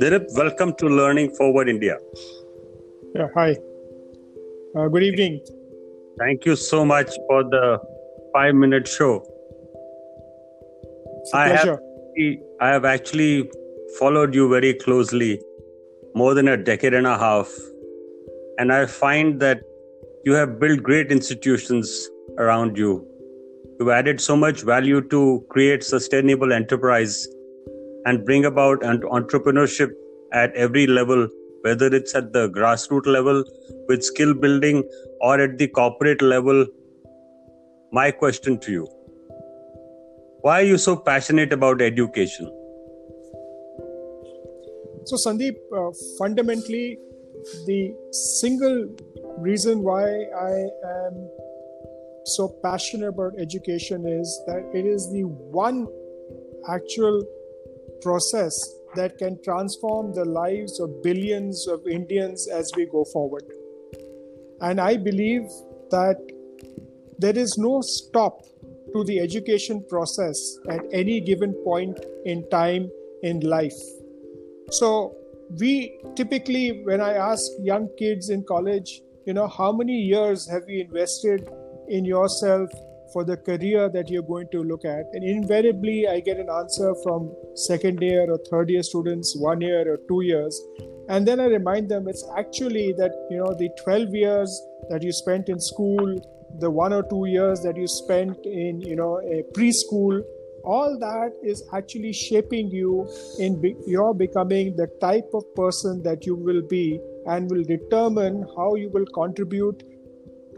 Dilip, welcome to Learning Forward India. Yeah, hi. Uh, good evening. Thank you so much for the five minute show. I have, I have actually followed you very closely more than a decade and a half. And I find that you have built great institutions around you. You've added so much value to create sustainable enterprise and bring about entrepreneurship at every level, whether it's at the grassroots level with skill building or at the corporate level. My question to you why are you so passionate about education? So, Sandeep, uh, fundamentally, the single reason why I am so passionate about education is that it is the one actual process that can transform the lives of billions of Indians as we go forward. And I believe that there is no stop to the education process at any given point in time in life. So, we typically, when I ask young kids in college, you know, how many years have you invested in yourself for the career that you're going to look at? And invariably, I get an answer from second year or third year students, one year or two years. And then I remind them it's actually that, you know, the 12 years that you spent in school, the one or two years that you spent in you know a preschool all that is actually shaping you in be- your becoming the type of person that you will be and will determine how you will contribute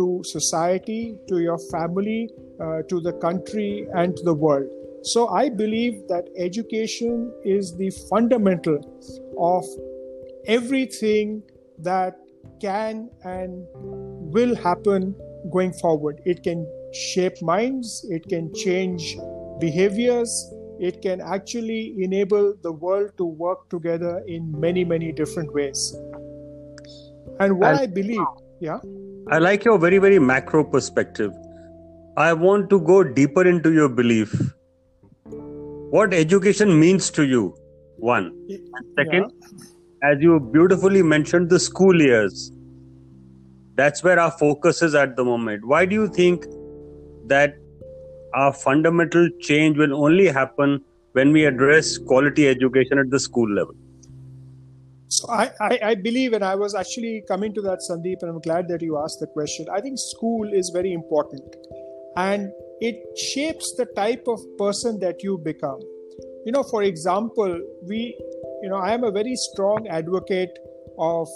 to society to your family uh, to the country and to the world so i believe that education is the fundamental of everything that can and will happen going forward. It can shape minds, it can change behaviors, it can actually enable the world to work together in many, many different ways. And what I, I believe, yeah. I like your very, very macro perspective. I want to go deeper into your belief. What education means to you, one. Second, yeah. as you beautifully mentioned, the school years that's where our focus is at the moment why do you think that our fundamental change will only happen when we address quality education at the school level so I, I, I, believe, and I was actually coming to that, Sandeep, and I'm glad that you asked the question. I think school is very important and it shapes the type of person that you become. You know, for example, we, you know, I am a very strong advocate of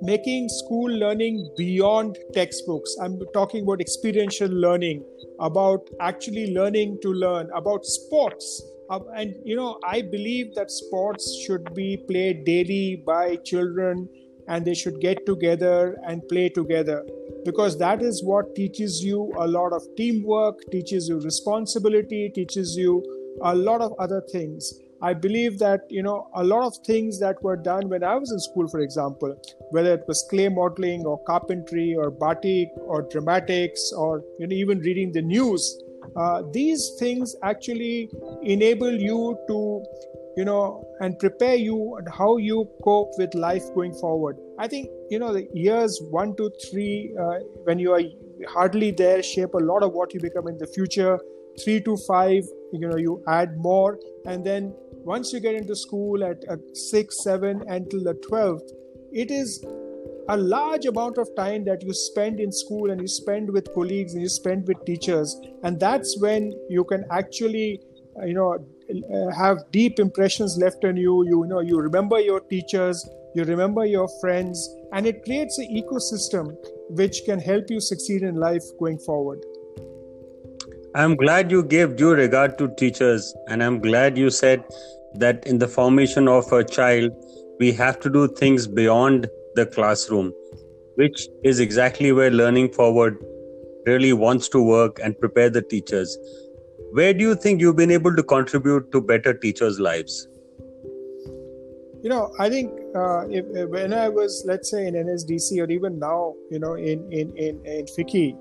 making school learning beyond textbooks. I'm talking about experiential learning, about actually learning to learn, about sports. Uh, and you know, I believe that sports should be played daily by children and they should get together and play together because that is what teaches you a lot of teamwork, teaches you responsibility, teaches you a lot of other things. I believe that you know a lot of things that were done when I was in school, for example, whether it was clay modeling or carpentry or batik or dramatics or you know even reading the news, uh, these things actually enable you to you know and prepare you and how you cope with life going forward. I think you know the years one to three uh, when you are hardly there shape a lot of what you become in the future. Three to five, you know, you add more, and then once you get into school at, at 6 7 until the 12th it is a large amount of time that you spend in school and you spend with colleagues and you spend with teachers. And that's when you can actually uh, you know uh, have deep impressions left on you. You know you remember your teachers you remember your friends and it creates an ecosystem which can help you succeed in life going forward. I'm glad you gave due regard to teachers, and I'm glad you said that in the formation of a child, we have to do things beyond the classroom, which is exactly where Learning Forward really wants to work and prepare the teachers. Where do you think you've been able to contribute to better teachers' lives? You know, I think uh, if, when I was, let's say, in NSDC or even now, you know, in in in, in FICCI,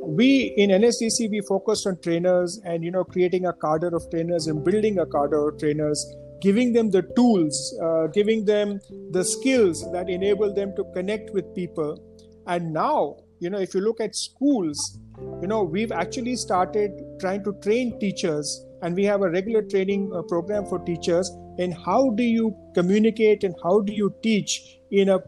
we in NSDC we focused on trainers and you know creating a cadre of trainers and building a cadre of trainers giving them the tools, uh, giving them the skills that enable them to connect with people. And now, you know, if you look at schools, you know, we've actually started trying to train teachers, and we have a regular training uh, program for teachers in how do you communicate and how do you teach in a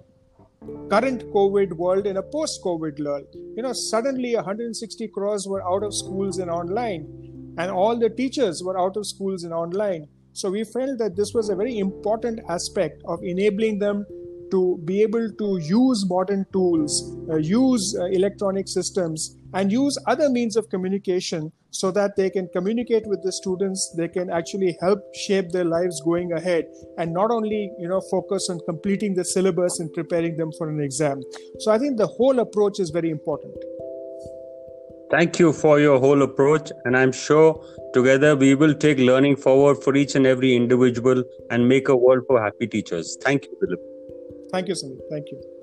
current COVID world in a post COVID world. You know, suddenly 160 crores were out of schools and online, and all the teachers were out of schools and online. So we felt that this was a very important aspect of enabling them to be able to use modern tools, uh, use uh, electronic systems, and use other means of communication so that they can communicate with the students they can actually help shape their lives going ahead and not only you know focus on completing the syllabus and preparing them for an exam. So i think the whole approach is very important Thank you for your whole approach, and I'm sure together we will take learning forward for each and every individual and make a world for happy teachers. Thank you, Dilip. Thank you, Sandeep. Thank you.